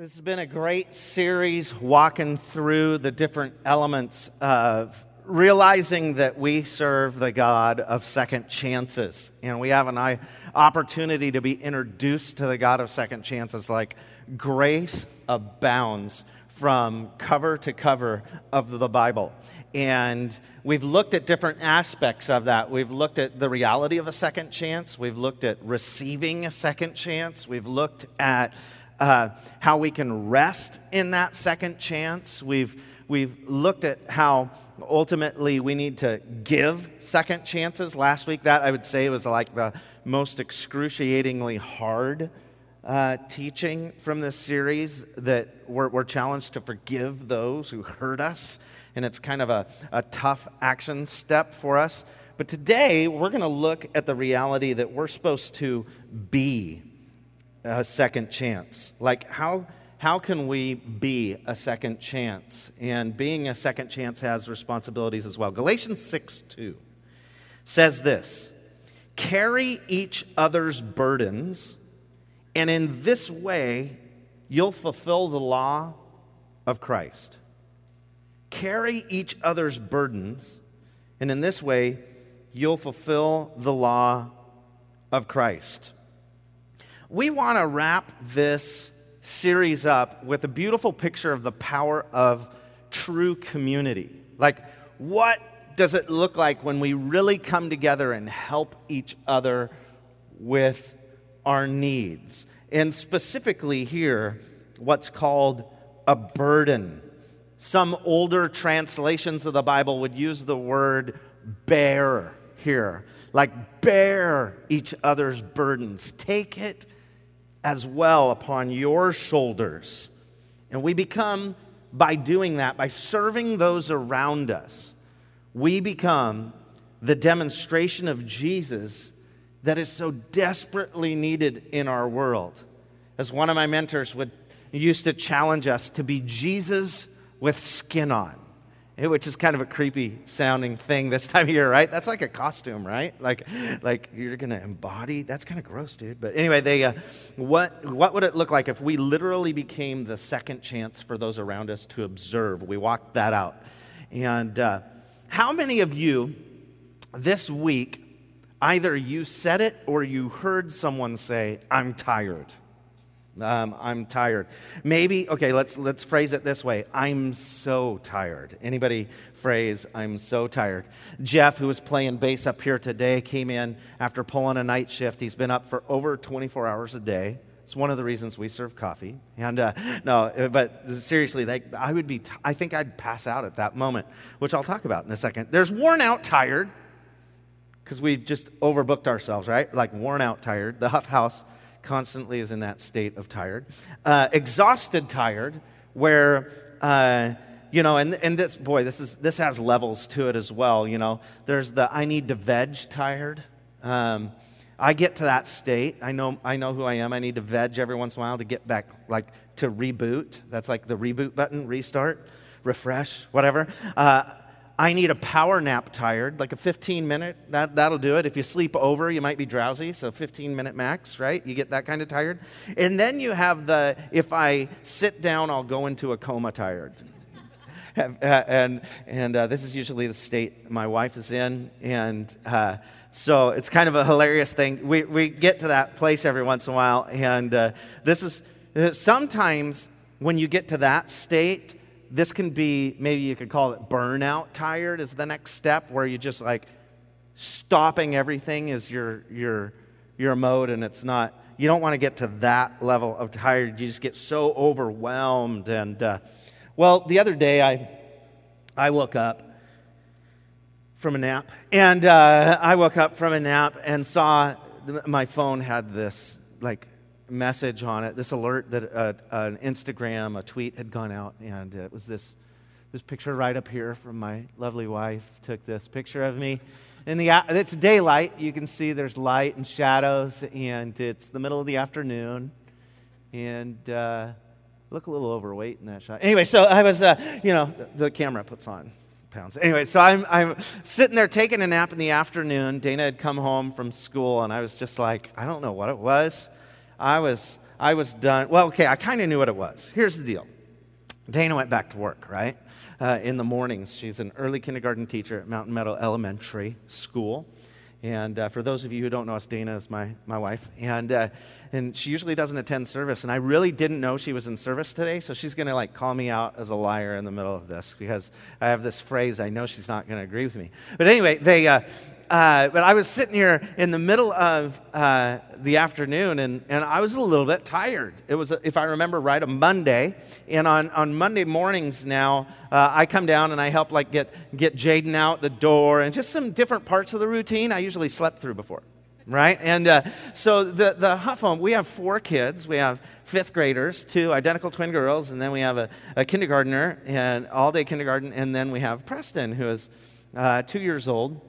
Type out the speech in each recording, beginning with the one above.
This has been a great series walking through the different elements of realizing that we serve the God of second chances. And we have an opportunity to be introduced to the God of second chances, like grace abounds from cover to cover of the Bible. And we've looked at different aspects of that. We've looked at the reality of a second chance, we've looked at receiving a second chance, we've looked at uh, how we can rest in that second chance. We've, we've looked at how ultimately we need to give second chances. Last week, that I would say was like the most excruciatingly hard uh, teaching from this series that we're, we're, challenged to forgive those who hurt us. And it's kind of a, a tough action step for us. But today, we're going to look at the reality that we're supposed to be a second chance. Like, how, how can we be a second chance? And being a second chance has responsibilities as well. Galatians 6 2 says this Carry each other's burdens, and in this way, you'll fulfill the law of Christ. Carry each other's burdens, and in this way, you'll fulfill the law of Christ we want to wrap this series up with a beautiful picture of the power of true community. Like, what does it look like when we really come together and help each other with our needs? And specifically, here, what's called a burden. Some older translations of the Bible would use the word bear here. Like, bear each other's burdens. Take it as well upon your shoulders. And we become, by doing that, by serving those around us, we become the demonstration of Jesus that is so desperately needed in our world. As one of my mentors would used to challenge us to be Jesus with skin on which is kind of a creepy sounding thing this time of year, right? That's like a costume, right? Like, like you're going to embody. That's kind of gross, dude. But anyway, they, uh, what, what would it look like if we literally became the second chance for those around us to observe? We walked that out. And uh, how many of you this week, either you said it or you heard someone say, I'm tired? Um, I'm tired. Maybe okay. Let's let's phrase it this way. I'm so tired. Anybody phrase I'm so tired? Jeff, who was playing bass up here today, came in after pulling a night shift. He's been up for over 24 hours a day. It's one of the reasons we serve coffee. And uh, no, but seriously, like, I would be. T- I think I'd pass out at that moment, which I'll talk about in a second. There's worn out, tired, because we've just overbooked ourselves, right? Like worn out, tired. The Huff House constantly is in that state of tired. Uh, exhausted tired, where, uh, you know, and, and this, boy, this, is, this has levels to it as well. You know, there's the I need to veg tired. Um, I get to that state. I know, I know who I am. I need to veg every once in a while to get back, like, to reboot. That's like the reboot button, restart, refresh, whatever. Uh, I need a power nap tired, like a 15 minute, that, that'll do it. If you sleep over, you might be drowsy, so 15 minute max, right? You get that kind of tired. And then you have the, if I sit down, I'll go into a coma tired. and and uh, this is usually the state my wife is in. And uh, so it's kind of a hilarious thing. We, we get to that place every once in a while. And uh, this is sometimes when you get to that state, this can be maybe you could call it burnout tired is the next step where you just like stopping everything is your your your mode and it's not you don't want to get to that level of tired. You just get so overwhelmed and uh, well the other day i i woke up from a nap and uh, i woke up from a nap and saw my phone had this like message on it, this alert that uh, an Instagram, a tweet had gone out, and it was this, this picture right up here from my lovely wife. Took this picture of me. In the, it's daylight. You can see there's light and shadows, and it's the middle of the afternoon. And uh, look a little overweight in that shot. Anyway, so I was, uh, you know, the, the camera puts on pounds. Anyway, so I'm, I'm sitting there taking a nap in the afternoon. Dana had come home from school, and I was just like, I don't know what it was. I was, I was done. Well, okay, I kind of knew what it was. Here's the deal Dana went back to work, right? Uh, in the mornings. She's an early kindergarten teacher at Mountain Meadow Elementary School. And uh, for those of you who don't know us, Dana is my, my wife. And, uh, and she usually doesn't attend service. And I really didn't know she was in service today. So she's going to like call me out as a liar in the middle of this because I have this phrase I know she's not going to agree with me. But anyway, they, uh, uh, but I was sitting here in the middle of uh, the afternoon, and, and I was a little bit tired. It was, if I remember right, a Monday. And on, on Monday mornings now, uh, I come down and I help like get, get Jaden out the door and just some different parts of the routine I usually slept through before. Right? And uh, so the, the Huff home, we have four kids. We have fifth graders, two identical twin girls, and then we have a, a kindergartner, and all day kindergarten, and then we have Preston, who is uh, two years old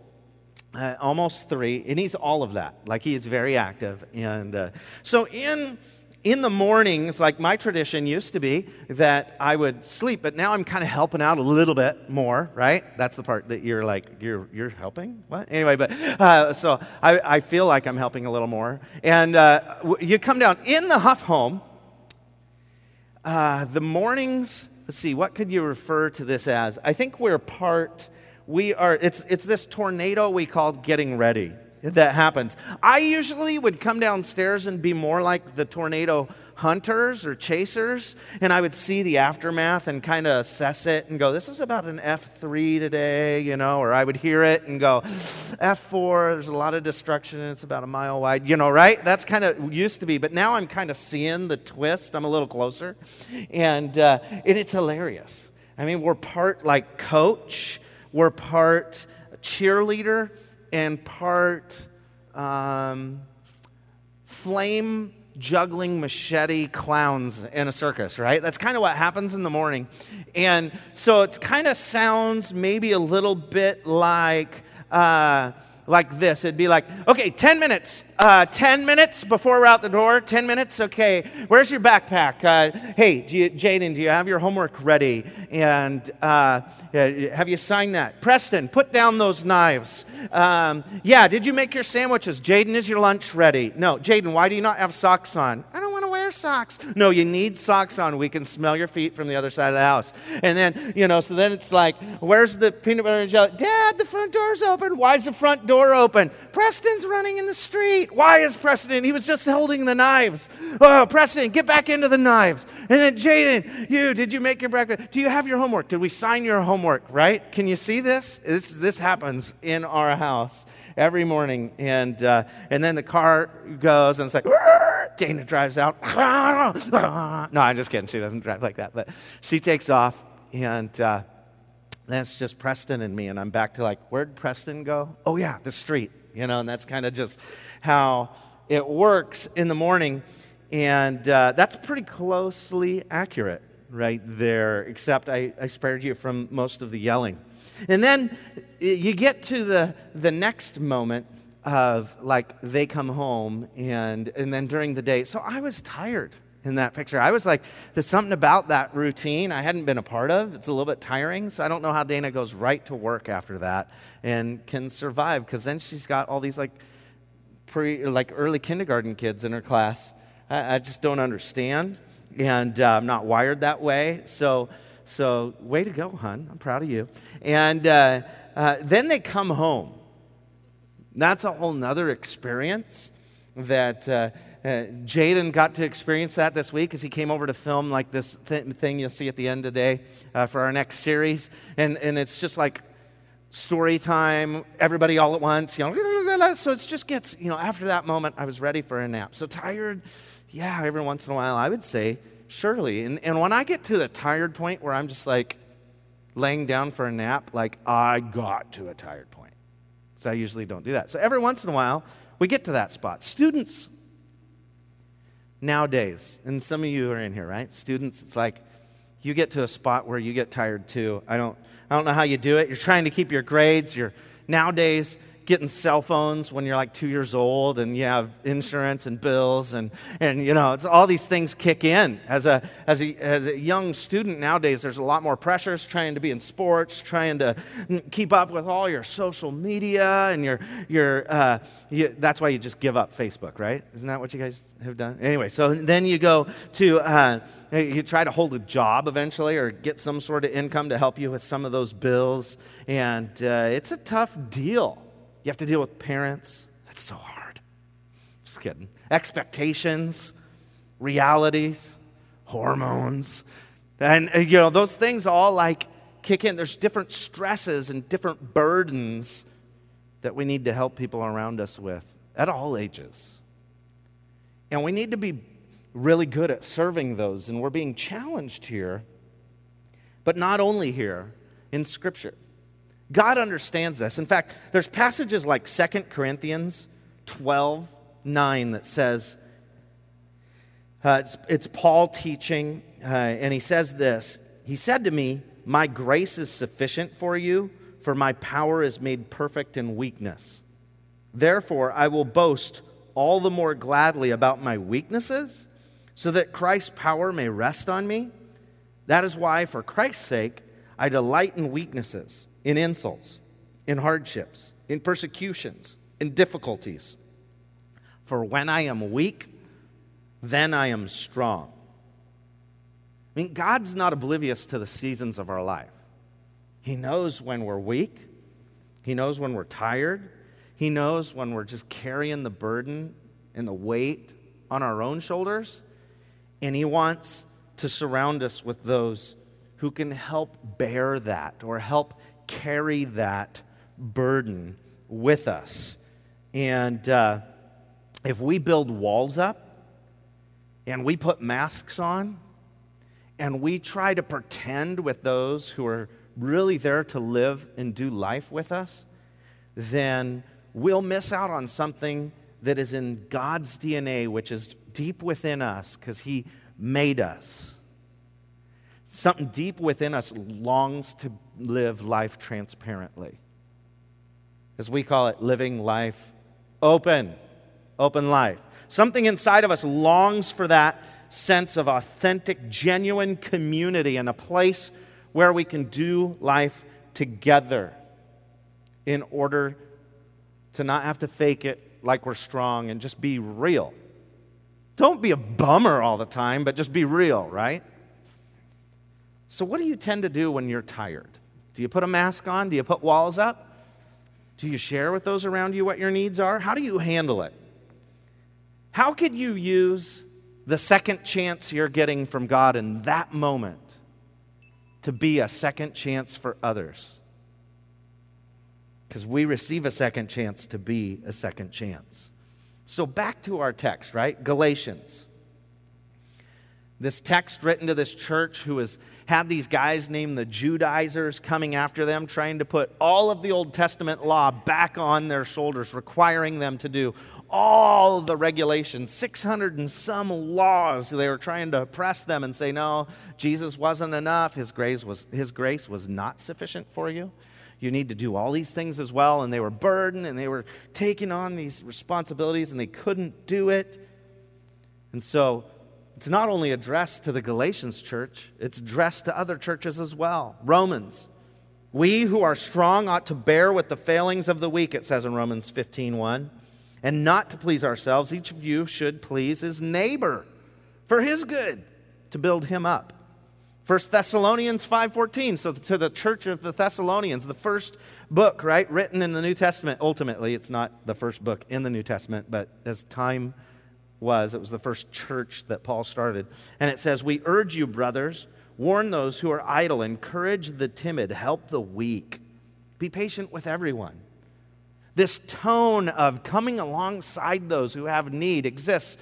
uh, almost three, and he's all of that. Like he is very active, and uh, so in in the mornings, like my tradition used to be that I would sleep, but now I'm kind of helping out a little bit more, right? That's the part that you're like, you're, you're helping? What? Anyway, but uh, so I, I feel like I'm helping a little more. And uh, you come down in the Huff home, uh, the mornings, let's see, what could you refer to this as? I think we're part we are, it's, it's this tornado we called getting ready that happens. I usually would come downstairs and be more like the tornado hunters or chasers, and I would see the aftermath and kind of assess it and go, this is about an F3 today, you know, or I would hear it and go, F4, there's a lot of destruction and it's about a mile wide, you know, right? That's kind of used to be, but now I'm kind of seeing the twist. I'm a little closer, and, uh, and it's hilarious. I mean, we're part like coach we're part cheerleader and part um, flame juggling machete clowns in a circus, right? That's kind of what happens in the morning. And so it kind of sounds maybe a little bit like. Uh, like this. It'd be like, okay, 10 minutes. Uh, 10 minutes before we're out the door. 10 minutes. Okay. Where's your backpack? Uh, hey, you, Jaden, do you have your homework ready? And uh, have you signed that? Preston, put down those knives. Um, yeah, did you make your sandwiches? Jaden, is your lunch ready? No. Jaden, why do you not have socks on? I don't wear socks. No, you need socks on. We can smell your feet from the other side of the house. And then, you know, so then it's like, where's the peanut butter and jelly? Dad, the front door's open. Why is the front door open? Preston's running in the street. Why is Preston? He was just holding the knives. Oh, Preston, get back into the knives. And then, Jaden, you, did you make your breakfast? Do you have your homework? Did we sign your homework, right? Can you see this? This, this happens in our house every morning. And, uh, and then the car goes and it's like, Dana drives out. no, I'm just kidding. She doesn't drive like that. But she takes off, and uh, that's just Preston and me. And I'm back to like, where'd Preston go? Oh, yeah, the street. You know, and that's kind of just how it works in the morning. And uh, that's pretty closely accurate right there, except I, I spared you from most of the yelling. And then you get to the, the next moment of like they come home and, and then during the day. So I was tired in that picture. I was like, there's something about that routine I hadn't been a part of. It's a little bit tiring. So I don't know how Dana goes right to work after that and can survive because then she's got all these like pre, like early kindergarten kids in her class. I, I just don't understand. And uh, I'm not wired that way. So, so way to go, hun. I'm proud of you. And uh, uh, then they come home. That's a whole nother experience that uh, uh, Jaden got to experience that this week as he came over to film like this th- thing you'll see at the end of today uh, for our next series. And, and it's just like story time, everybody all at once, you know. So it just gets, you know, after that moment, I was ready for a nap. So tired, yeah, every once in a while, I would say, surely. And, and when I get to the tired point where I'm just like laying down for a nap, like I got to a tired point. Because I usually don't do that. So every once in a while, we get to that spot. Students, nowadays, and some of you are in here, right? Students, it's like you get to a spot where you get tired too. I don't, I don't know how you do it. You're trying to keep your grades. You're nowadays getting cell phones when you're like two years old and you have insurance and bills and, and you know, it's, all these things kick in. As a, as, a, as a young student nowadays, there's a lot more pressures trying to be in sports, trying to keep up with all your social media and your, your uh, you, that's why you just give up Facebook, right? Isn't that what you guys have done? Anyway, so then you go to, uh, you try to hold a job eventually or get some sort of income to help you with some of those bills. And uh, it's a tough deal. You have to deal with parents. That's so hard. Just kidding. Expectations, realities, hormones. And, uh, you know, those things all like kick in. There's different stresses and different burdens that we need to help people around us with at all ages. And we need to be really good at serving those, and we're being challenged here, but not only here in Scripture. God understands this. In fact, there's passages like 2 Corinthians 12 9 that says, uh, it's, it's, Paul teaching, uh, and he says this He said to me, My grace is sufficient for you, for my power is made perfect in weakness. Therefore, I will boast all the more gladly about my weaknesses, so that Christ's power may rest on me. That is why, for Christ's sake, I delight in weaknesses in insults, in hardships, in persecutions, in difficulties. For when I am weak, then I am strong. I mean, God's not oblivious to the seasons of our life. He knows when we're weak, He knows when we're tired, He knows when we're just carrying the burden and the weight on our own shoulders, and He wants to surround us with those who can help bear that or help carry that burden with us. And uh, if we build walls up and we put masks on and we try to pretend with those who are really there to live and do life with us, then we'll miss out on something that is in God's DNA, which is deep within us because He made us. Something deep within us longs to live life transparently. As we call it, living life open, open life. Something inside of us longs for that sense of authentic, genuine community and a place where we can do life together in order to not have to fake it like we're strong and just be real. Don't be a bummer all the time, but just be real, right? So, what do you tend to do when you're tired? Do you put a mask on? Do you put walls up? Do you share with those around you what your needs are? How do you handle it? How could you use the second chance you're getting from God in that moment to be a second chance for others? Because we receive a second chance to be a second chance. So, back to our text, right? Galatians. This text written to this church who has had these guys named the Judaizers coming after them, trying to put all of the Old Testament law back on their shoulders, requiring them to do all the regulations, 600 and some laws. They were trying to oppress them and say, no, Jesus wasn't enough. His grace was, his grace was not sufficient for you. You need to do all these things as well. And they were burdened and they were taking on these responsibilities and they couldn't do it. And so it's not only addressed to the Galatians church, it's addressed to other churches as well. Romans. We who are strong ought to bear with the failings of the weak, it says in Romans 15:1, and not to please ourselves. Each of you should please his neighbor for his good, to build him up. 1 Thessalonians 5:14. So to the church of the Thessalonians, the first book, right, written in the New Testament. Ultimately, it's not the first book in the New Testament, but as time was. It was the first church that Paul started. And it says, We urge you, brothers, warn those who are idle, encourage the timid, help the weak, be patient with everyone. This tone of coming alongside those who have need exists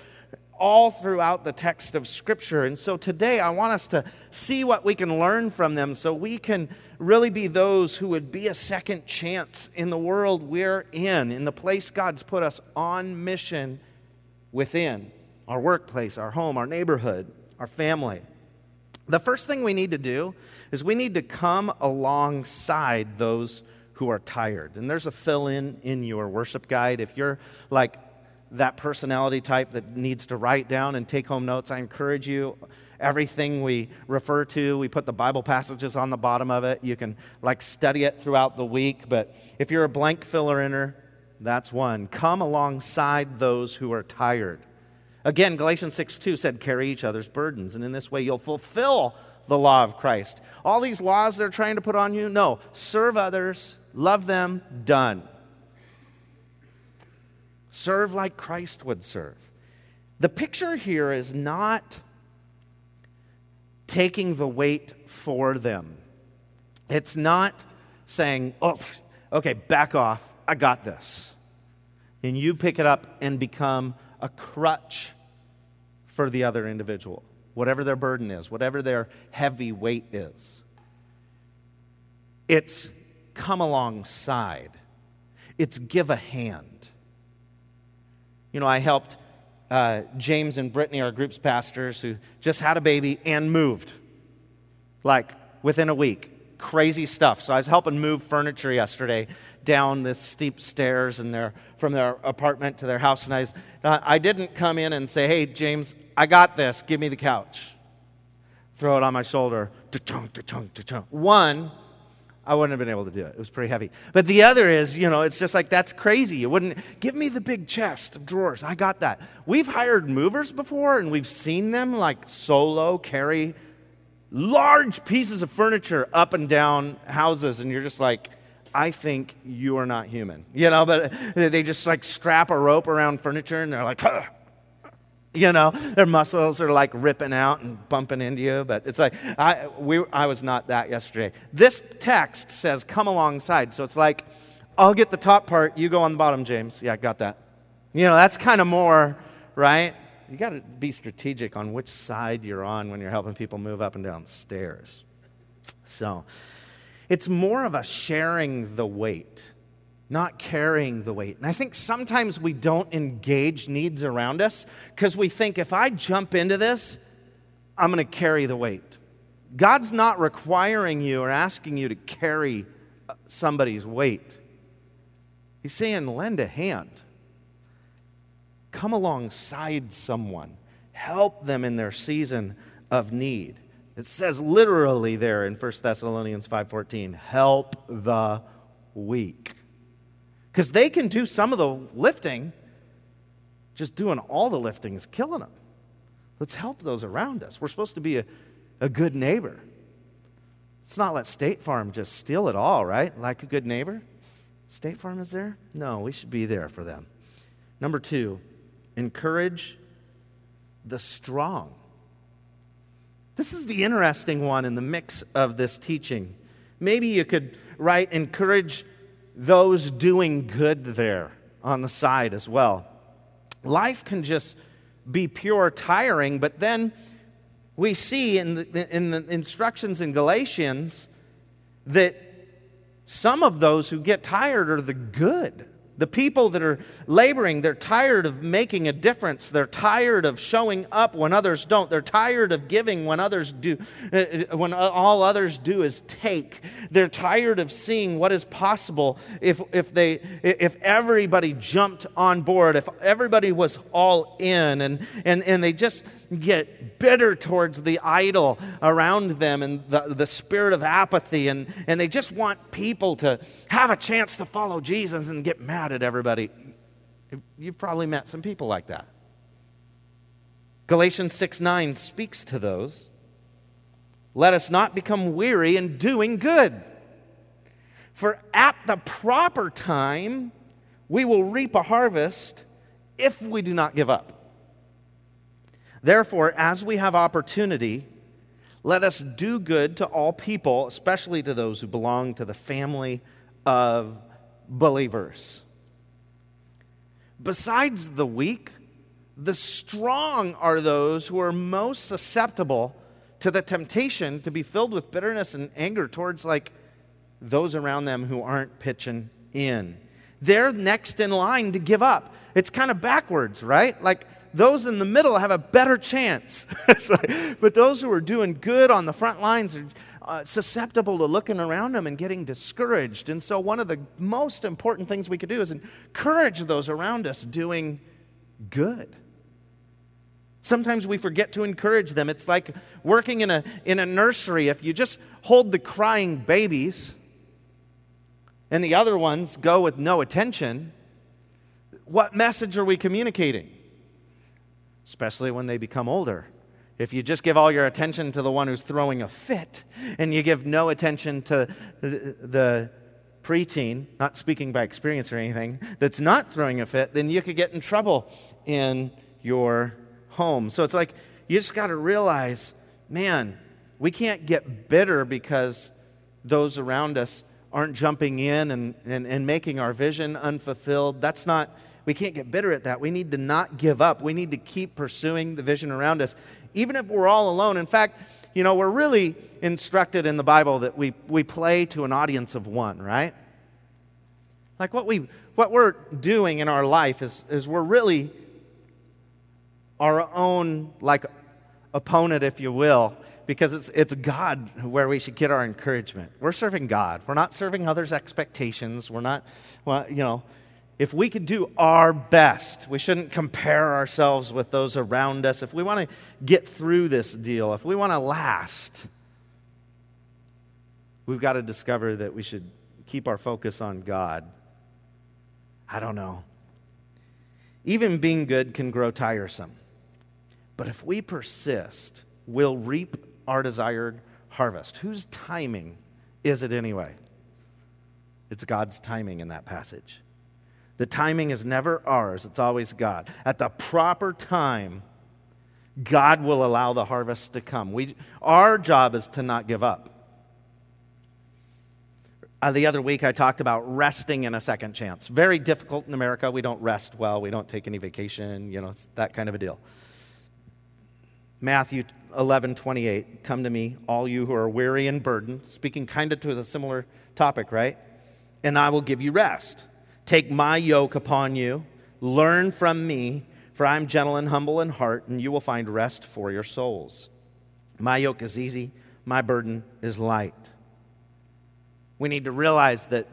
all throughout the text of Scripture. And so today I want us to see what we can learn from them so we can really be those who would be a second chance in the world we're in, in the place God's put us on mission within our workplace, our home, our neighborhood, our family. The first thing we need to do is we need to come alongside those who are tired. And there's a fill in in your worship guide. If you're like that personality type that needs to write down and take home notes, I encourage you. Everything we refer to, we put the Bible passages on the bottom of it. You can like study it throughout the week. But if you're a blank filler inner, that's one. Come alongside those who are tired. Again, Galatians 6 2 said, carry each other's burdens, and in this way you'll fulfill the law of Christ. All these laws they're trying to put on you, no. Serve others, love them, done. Serve like Christ would serve. The picture here is not taking the weight for them. It's not saying, oh, okay, back off, I got this. And you pick it up and become a crutch for the other individual, whatever their burden is, whatever their heavy weight is. It's come alongside, it's give a hand. You know, I helped uh, James and Brittany, our group's pastors, who just had a baby and moved like within a week. Crazy stuff. So I was helping move furniture yesterday down this steep stairs their, from their apartment to their house. And I, was, uh, I didn't come in and say, hey, James, I got this. Give me the couch. Throw it on my shoulder. One, I wouldn't have been able to do it. It was pretty heavy. But the other is, you know, it's just like, that's crazy. You wouldn't give me the big chest of drawers. I got that. We've hired movers before and we've seen them like solo carry large pieces of furniture up and down houses. And you're just like, I think you are not human. You know, but they just like strap a rope around furniture and they're like, you know, their muscles are like ripping out and bumping into you. But it's like, I, we, I was not that yesterday. This text says, come alongside. So it's like, I'll get the top part, you go on the bottom, James. Yeah, I got that. You know, that's kind of more, right? You got to be strategic on which side you're on when you're helping people move up and down stairs. So, it's more of a sharing the weight, not carrying the weight. And I think sometimes we don't engage needs around us because we think if I jump into this, I'm going to carry the weight. God's not requiring you or asking you to carry uh, somebody's weight. He's saying, lend a hand. Come alongside someone. Help them in their season of need. It says literally there in 1 Thessalonians 5:14, help the weak. Cuz they can do some of the lifting, just doing all the lifting is killing them. Let's help those around us. We're supposed to be a, a good neighbor. Let's not let State Farm just steal it all, right? Like a good neighbor. State Farm is there? No, we should be there for them. Number two, encourage the strong. This is the interesting one in the mix of this teaching. Maybe you could write, encourage those doing good there on the side as well. Life can just be pure tiring, but then we see in the, in the instructions in Galatians that some of those who get tired are the good. The people that are laboring, they're tired of making a difference. They're tired of showing up when others don't. They're tired of giving when others do, uh, uh, when all others do is take. They're tired of seeing what is possible if, if, they, if everybody jumped on board, if everybody was all in, and, and, and they just get bitter towards the idle around them and the, the spirit of apathy, and, and they just want people to have a chance to follow Jesus and get mad at everybody. You've probably met some people like that. Galatians 6 9 speaks to those. Let us not become weary in doing good. For at the proper time, we will reap a harvest if we do not give up. Therefore, as we have opportunity, let us do good to all people, especially to those who belong to the family of believers. Besides the weak, the strong are those who are most susceptible to the temptation to be filled with bitterness and anger towards like those around them who aren't pitching in. They're next in line to give up. It's kind of backwards, right? Like those in the middle have a better chance. but those who are doing good on the front lines are uh, susceptible to looking around them and getting discouraged. And so, one of the most important things we could do is encourage those around us doing good. Sometimes we forget to encourage them. It's like working in a, in a nursery. If you just hold the crying babies and the other ones go with no attention, what message are we communicating? Especially when they become older. If you just give all your attention to the one who's throwing a fit and you give no attention to the preteen, not speaking by experience or anything, that's not throwing a fit, then you could get in trouble in your home. So it's like you just got to realize, man, we can't get bitter because those around us aren't jumping in and, and, and making our vision unfulfilled. That's not, we can't get bitter at that. We need to not give up. We need to keep pursuing the vision around us even if we're all alone. In fact, you know, we're really instructed in the Bible that we, we play to an audience of one, right? Like what, we, what we're doing in our life is, is we're really our own, like, opponent, if you will, because it's, it's God where we should get our encouragement. We're serving God. We're not serving others' expectations. We're not, well, you know, if we could do our best, we shouldn't compare ourselves with those around us. If we want to get through this deal, if we want to last, we've got to discover that we should keep our focus on God. I don't know. Even being good can grow tiresome. But if we persist, we'll reap our desired harvest. Whose timing is it anyway? It's God's timing in that passage. The timing is never ours, it's always God. At the proper time, God will allow the harvest to come. We, our job is to not give up. Uh, the other week, I talked about resting in a second chance. Very difficult in America. We don't rest well. We don't take any vacation. You know, it's that kind of a deal. Matthew 11, 28. Come to me, all you who are weary and burdened. Speaking kind of to a similar topic, right? And I will give you rest. Take my yoke upon you, learn from me, for I am gentle and humble in heart, and you will find rest for your souls. My yoke is easy, my burden is light. We need to realize that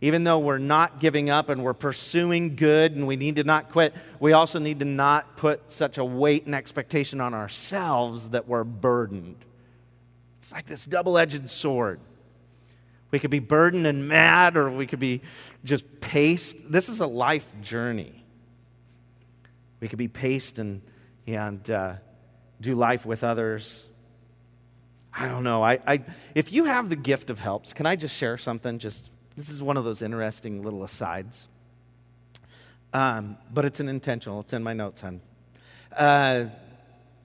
even though we're not giving up and we're pursuing good and we need to not quit, we also need to not put such a weight and expectation on ourselves that we're burdened. It's like this double edged sword. We could be burdened and mad, or we could be just paced. This is a life journey. We could be paced and, and uh, do life with others. I don't know. I, I, if you have the gift of helps, can I just share something? Just this is one of those interesting little asides. Um, but it's an intentional. It's in my notes, hon. Uh,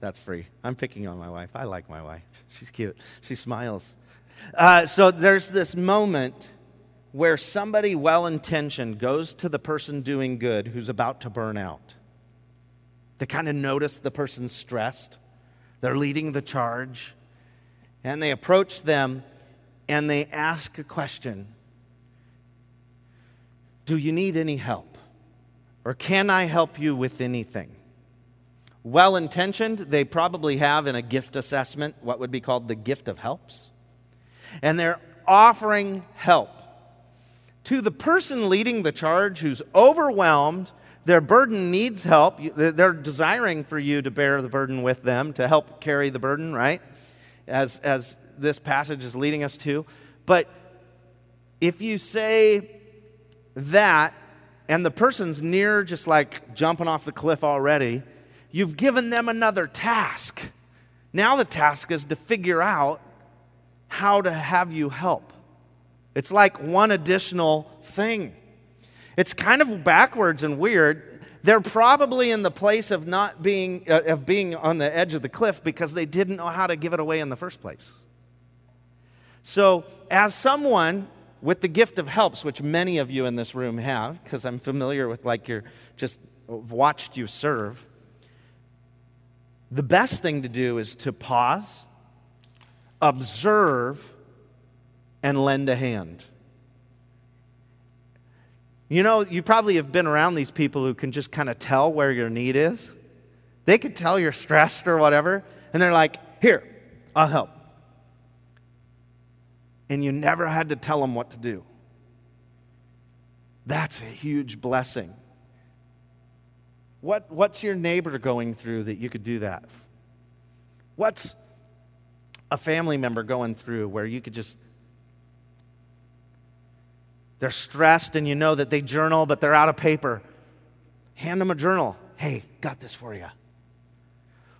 that's free. I'm picking on my wife. I like my wife. She's cute. She smiles. Uh, so there's this moment where somebody well intentioned goes to the person doing good who's about to burn out. They kind of notice the person's stressed, they're leading the charge, and they approach them and they ask a question Do you need any help? Or can I help you with anything? Well intentioned, they probably have in a gift assessment what would be called the gift of helps and they're offering help to the person leading the charge who's overwhelmed. Their burden needs help. They're desiring for you to bear the burden with them, to help carry the burden, right? As, as this passage is leading us to. But if you say that, and the person's near just like jumping off the cliff already, you've given them another task. Now the task is to figure out how to have you help. It's like one additional thing. It's kind of backwards and weird. They're probably in the place of not being uh, of being on the edge of the cliff because they didn't know how to give it away in the first place. So, as someone with the gift of helps, which many of you in this room have, because I'm familiar with like you're just watched you serve, the best thing to do is to pause observe, and lend a hand. You know, you probably have been around these people who can just kind of tell where your need is. They could tell you're stressed or whatever, and they're like, Here, I'll help. and you never had to tell them what to do. That's a huge blessing. What, what's your neighbor going through that you could do that? What's a family member going through where you could just they're stressed and you know that they journal but they're out of paper. Hand them a journal. Hey got this for you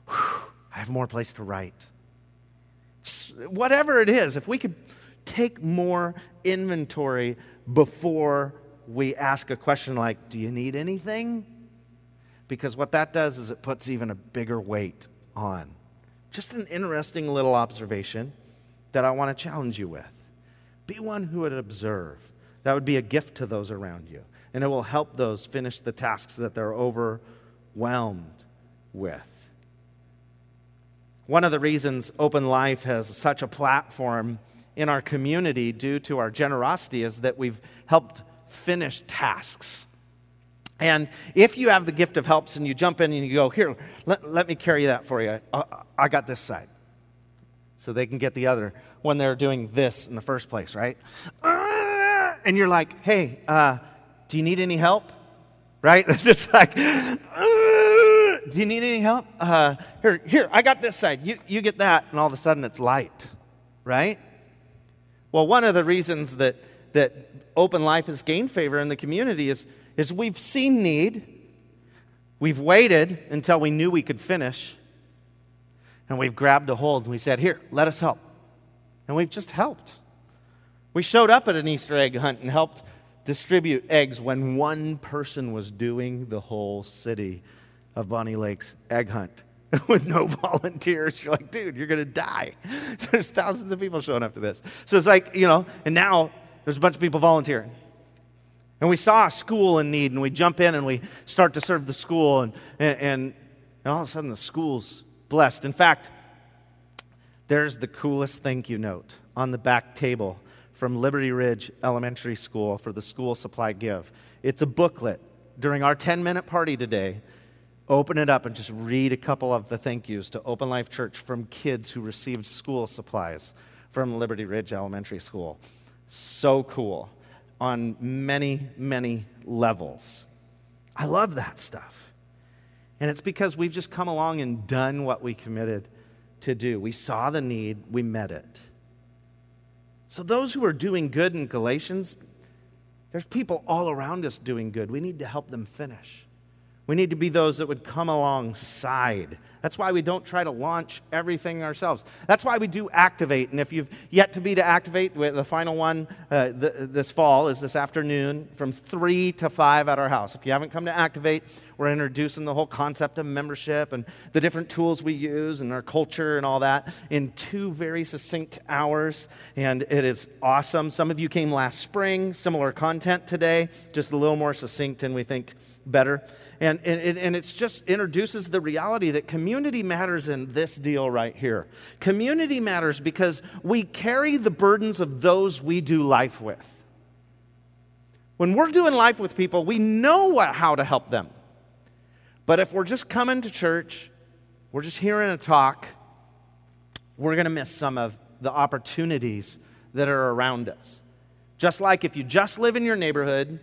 Whew, i have more place to write. Whatever it is if we could take more inventory before we ask a question like do you need anything? Because what that does is it puts even a bigger weight on just an interesting little observation that I want to challenge you with. Be one who would observe. That would be a gift to those around you, and it will help those finish the tasks that they're overwhelmed with. One of the reasons Open Life has such a platform in our community due to our generosity is that we've helped finish tasks. And if you have the gift of helps and you jump in and you go, Here, let, let me carry that for you. I, I got this side. So they can get the other when they're doing this in the first place, right? And you're like, Hey, uh, do you need any help? Right? It's like, Do you need any help? Uh, here, here, I got this side. You, you get that. And all of a sudden it's light, right? Well, one of the reasons that, that open life has gained favor in the community is is we've seen need, we've waited until we knew we could finish, and we've grabbed a hold and we said, Here, let us help. And we've just helped. We showed up at an Easter egg hunt and helped distribute eggs when one person was doing the whole city of Bonney Lake's egg hunt with no volunteers. You're like, dude, you're going to die. There's thousands of people showing up to this. So it's like, you know, and now there's a bunch of people volunteering. And we saw a school in need, and we jump in and we start to serve the school, and, and, and all of a sudden the school's blessed. In fact, there's the coolest thank you note on the back table from Liberty Ridge Elementary School for the school supply give. It's a booklet. During our 10 minute party today, open it up and just read a couple of the thank yous to Open Life Church from kids who received school supplies from Liberty Ridge Elementary School. So cool on many, many levels. I love that stuff. And it's because we've just come along and done what we committed to do. We saw the need, we met it. So, those who are doing good in Galatians, there's people all around us doing good. We need to help them finish. We need to be those that would come alongside. That's why we don't try to launch everything ourselves. That's why we do activate. And if you've yet to be to activate, the final one uh, the, this fall is this afternoon from 3 to 5 at our house. If you haven't come to activate, we're introducing the whole concept of membership and the different tools we use and our culture and all that in two very succinct hours. And it is awesome. Some of you came last spring, similar content today, just a little more succinct and we think better. And, and, and it just introduces the reality that community matters in this deal right here. Community matters because we carry the burdens of those we do life with. When we're doing life with people, we know what, how to help them. But if we're just coming to church, we're just hearing a talk, we're going to miss some of the opportunities that are around us. Just like if you just live in your neighborhood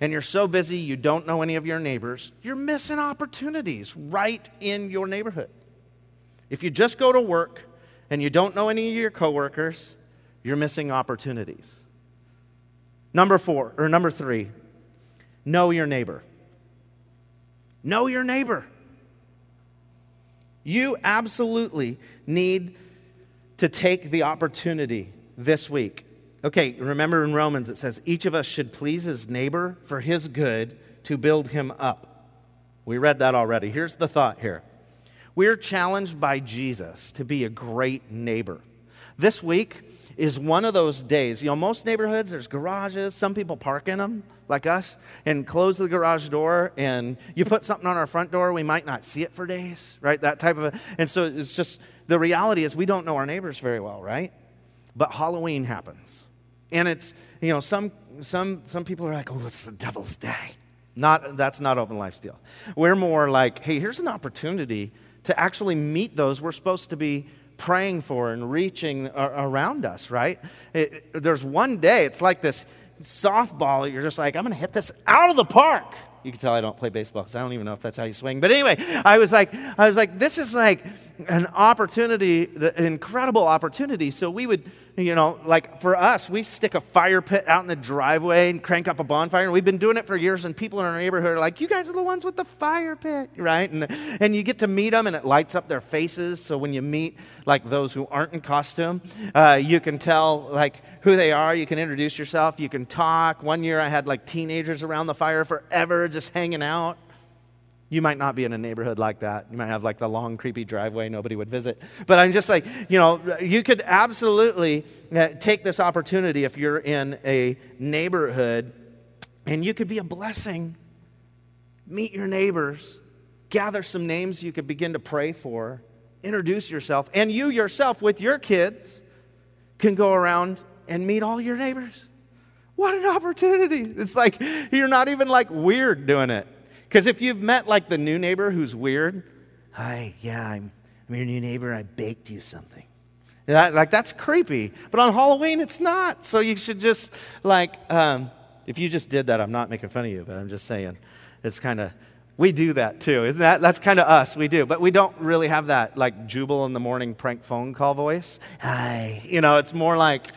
and you're so busy you don't know any of your neighbors, you're missing opportunities right in your neighborhood. If you just go to work and you don't know any of your coworkers, you're missing opportunities. Number four, or number three, know your neighbor. Know your neighbor. You absolutely need to take the opportunity this week Okay, remember in Romans it says, each of us should please his neighbor for his good to build him up. We read that already. Here's the thought here we're challenged by Jesus to be a great neighbor. This week is one of those days. You know, most neighborhoods, there's garages. Some people park in them, like us, and close the garage door. And you put something on our front door, we might not see it for days, right? That type of. A, and so it's just the reality is we don't know our neighbors very well, right? But Halloween happens and it's, you know, some, some, some people are like, oh, it's the devil's day. Not, that's not open life deal. We're more like, hey, here's an opportunity to actually meet those we're supposed to be praying for and reaching around us, right? It, there's one day, it's like this softball, you're just like, I'm going to hit this out of the park. You can tell I don't play baseball because I don't even know if that's how you swing. But anyway, I was like, I was like, this is like an opportunity, an incredible opportunity. So we would, you know, like for us, we stick a fire pit out in the driveway and crank up a bonfire. And we've been doing it for years. And people in our neighborhood are like, you guys are the ones with the fire pit, right? And, and you get to meet them and it lights up their faces. So when you meet like those who aren't in costume, uh, you can tell like who they are. You can introduce yourself. You can talk. One year I had like teenagers around the fire forever just hanging out. You might not be in a neighborhood like that. You might have like the long, creepy driveway nobody would visit. But I'm just like, you know, you could absolutely uh, take this opportunity if you're in a neighborhood and you could be a blessing. Meet your neighbors, gather some names you could begin to pray for, introduce yourself, and you yourself with your kids can go around and meet all your neighbors. What an opportunity. It's like you're not even like weird doing it. Because if you've met like the new neighbor who's weird, hi, yeah, I'm, I'm your new neighbor. I baked you something. That, like that's creepy. But on Halloween, it's not. So you should just like, um, if you just did that, I'm not making fun of you, but I'm just saying, it's kind of we do that too. Isn't that that's kind of us? We do, but we don't really have that like Jubal in the morning prank phone call voice. Hi, you know, it's more like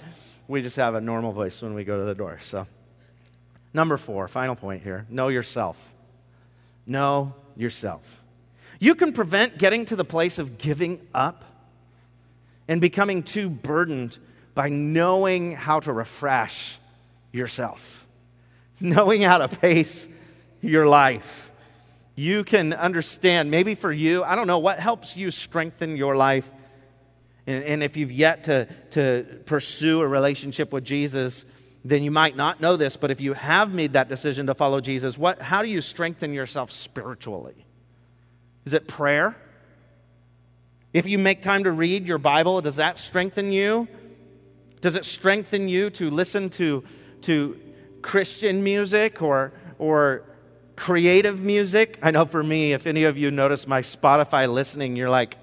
we just have a normal voice when we go to the door. So, number four, final point here: know yourself. Know yourself. You can prevent getting to the place of giving up and becoming too burdened by knowing how to refresh yourself, knowing how to pace your life. You can understand, maybe for you, I don't know, what helps you strengthen your life. And, and if you've yet to, to pursue a relationship with Jesus, then you might not know this, but if you have made that decision to follow Jesus, what, how do you strengthen yourself spiritually? Is it prayer? If you make time to read your Bible, does that strengthen you? Does it strengthen you to listen to, to Christian music or, or creative music? I know for me, if any of you notice my Spotify listening, you're like,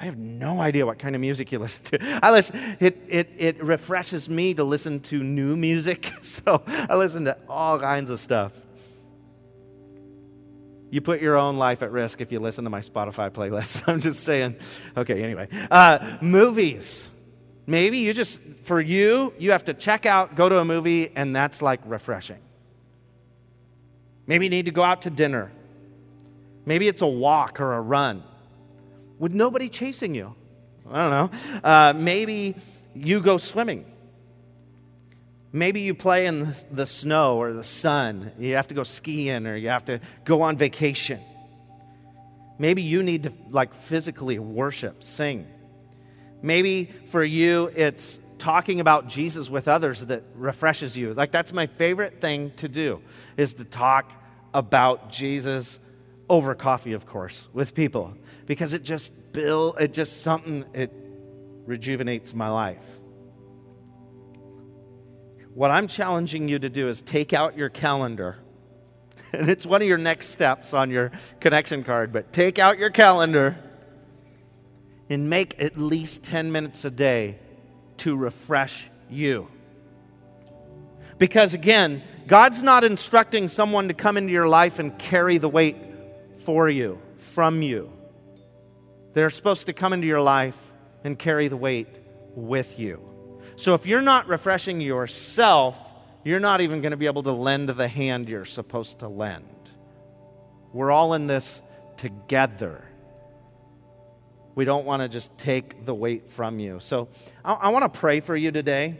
I have no idea what kind of music you listen to. I listen, it, it, it refreshes me to listen to new music. So I listen to all kinds of stuff. You put your own life at risk if you listen to my Spotify playlist. I'm just saying. Okay, anyway. Uh, movies. Maybe you just, for you, you have to check out, go to a movie, and that's like refreshing. Maybe you need to go out to dinner. Maybe it's a walk or a run with nobody chasing you. I don't know. Uh, maybe you go swimming. Maybe you play in the snow or the sun. You have to go skiing or you have to go on vacation. Maybe you need to like physically worship, sing. Maybe for you it's talking about Jesus with others that refreshes you. Like that's my favorite thing to do is to talk about Jesus over coffee, of course, with people because it just build it just something it rejuvenates my life. What I'm challenging you to do is take out your calendar. And it's one of your next steps on your connection card, but take out your calendar and make at least 10 minutes a day to refresh you. Because again, God's not instructing someone to come into your life and carry the weight for you, from you. They're supposed to come into your life and carry the weight with you. So if you're not refreshing yourself, you're not even going to be able to lend the hand you're supposed to lend. We're all in this together. We don't want to just take the weight from you. So I, I want to pray for you today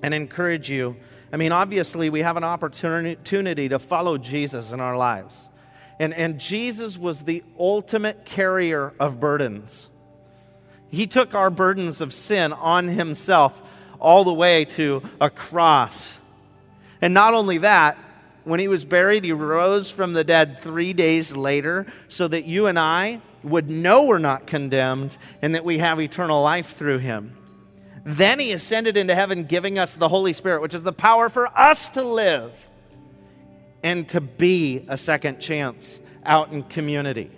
and encourage you. I mean, obviously, we have an opportunity to follow Jesus in our lives. And, and Jesus was the ultimate carrier of burdens. He took our burdens of sin on himself all the way to a cross. And not only that, when he was buried, he rose from the dead three days later so that you and I would know we're not condemned and that we have eternal life through him. Then he ascended into heaven, giving us the Holy Spirit, which is the power for us to live and to be a second chance out in community.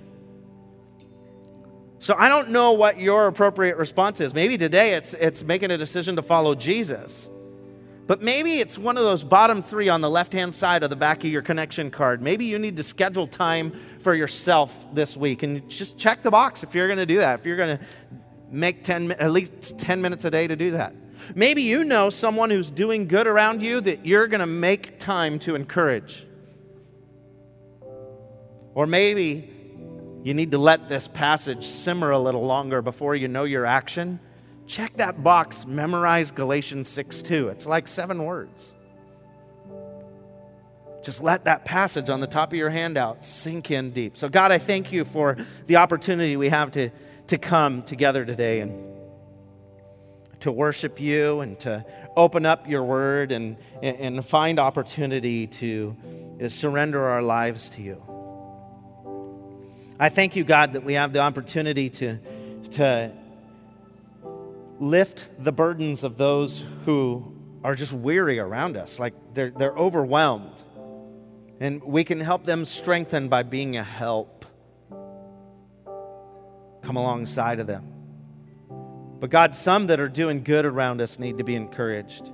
So I don't know what your appropriate response is. Maybe today it's, it's making a decision to follow Jesus. But maybe it's one of those bottom three on the left hand side of the back of your connection card. Maybe you need to schedule time for yourself this week and just check the box if you're going to do that, if you're going to make 10, at least 10 minutes a day to do that. Maybe you know someone who's doing good around you that you're going to make time to encourage. Or maybe you need to let this passage simmer a little longer before you know your action check that box, memorize Galatians 6 2. It's like seven words. Just let that passage on the top of your handout sink in deep. So, God, I thank you for the opportunity we have to, to come together today and to worship you and to open up your word and, and find opportunity to surrender our lives to you. I thank you, God, that we have the opportunity to, to lift the burdens of those who are just weary around us, like they're, they're overwhelmed. And we can help them strengthen by being a help. Come alongside of them. But God, some that are doing good around us need to be encouraged.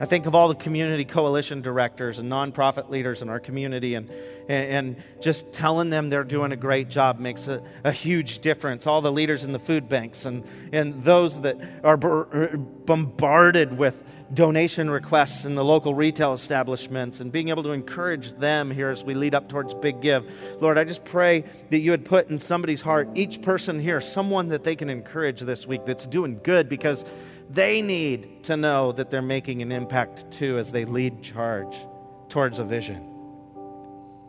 I think of all the community coalition directors and nonprofit leaders in our community, and, and, just telling them they're doing a great job makes a, a, huge difference. All the leaders in the food banks and, and those that are bombarded with donation requests in the local retail establishments and being able to encourage them here as we lead up towards Big Give. Lord, I just pray that you would put in somebody's heart, each person here, someone that they can encourage this week that's doing good because they need to know that they're making an impact too as they lead charge towards a vision.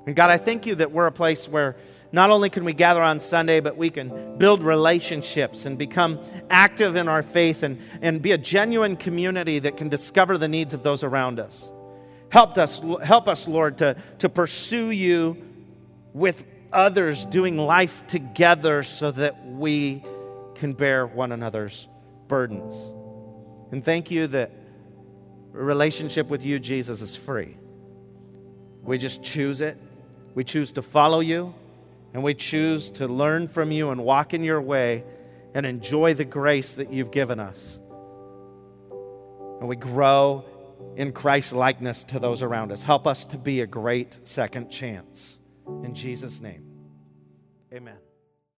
And God, I thank you that we're a place where not only can we gather on Sunday, but we can build relationships and become active in our faith and, and be a genuine community that can discover the needs of those around us. Help us, help us, Lord, to, to pursue you with others, doing life together so that we can bear one another's burdens. And thank you that a relationship with you, Jesus, is free. We just choose it. We choose to follow you, and we choose to learn from you and walk in your way and enjoy the grace that you've given us. And we grow in Christ's likeness to those around us. Help us to be a great second chance. In Jesus' name, amen.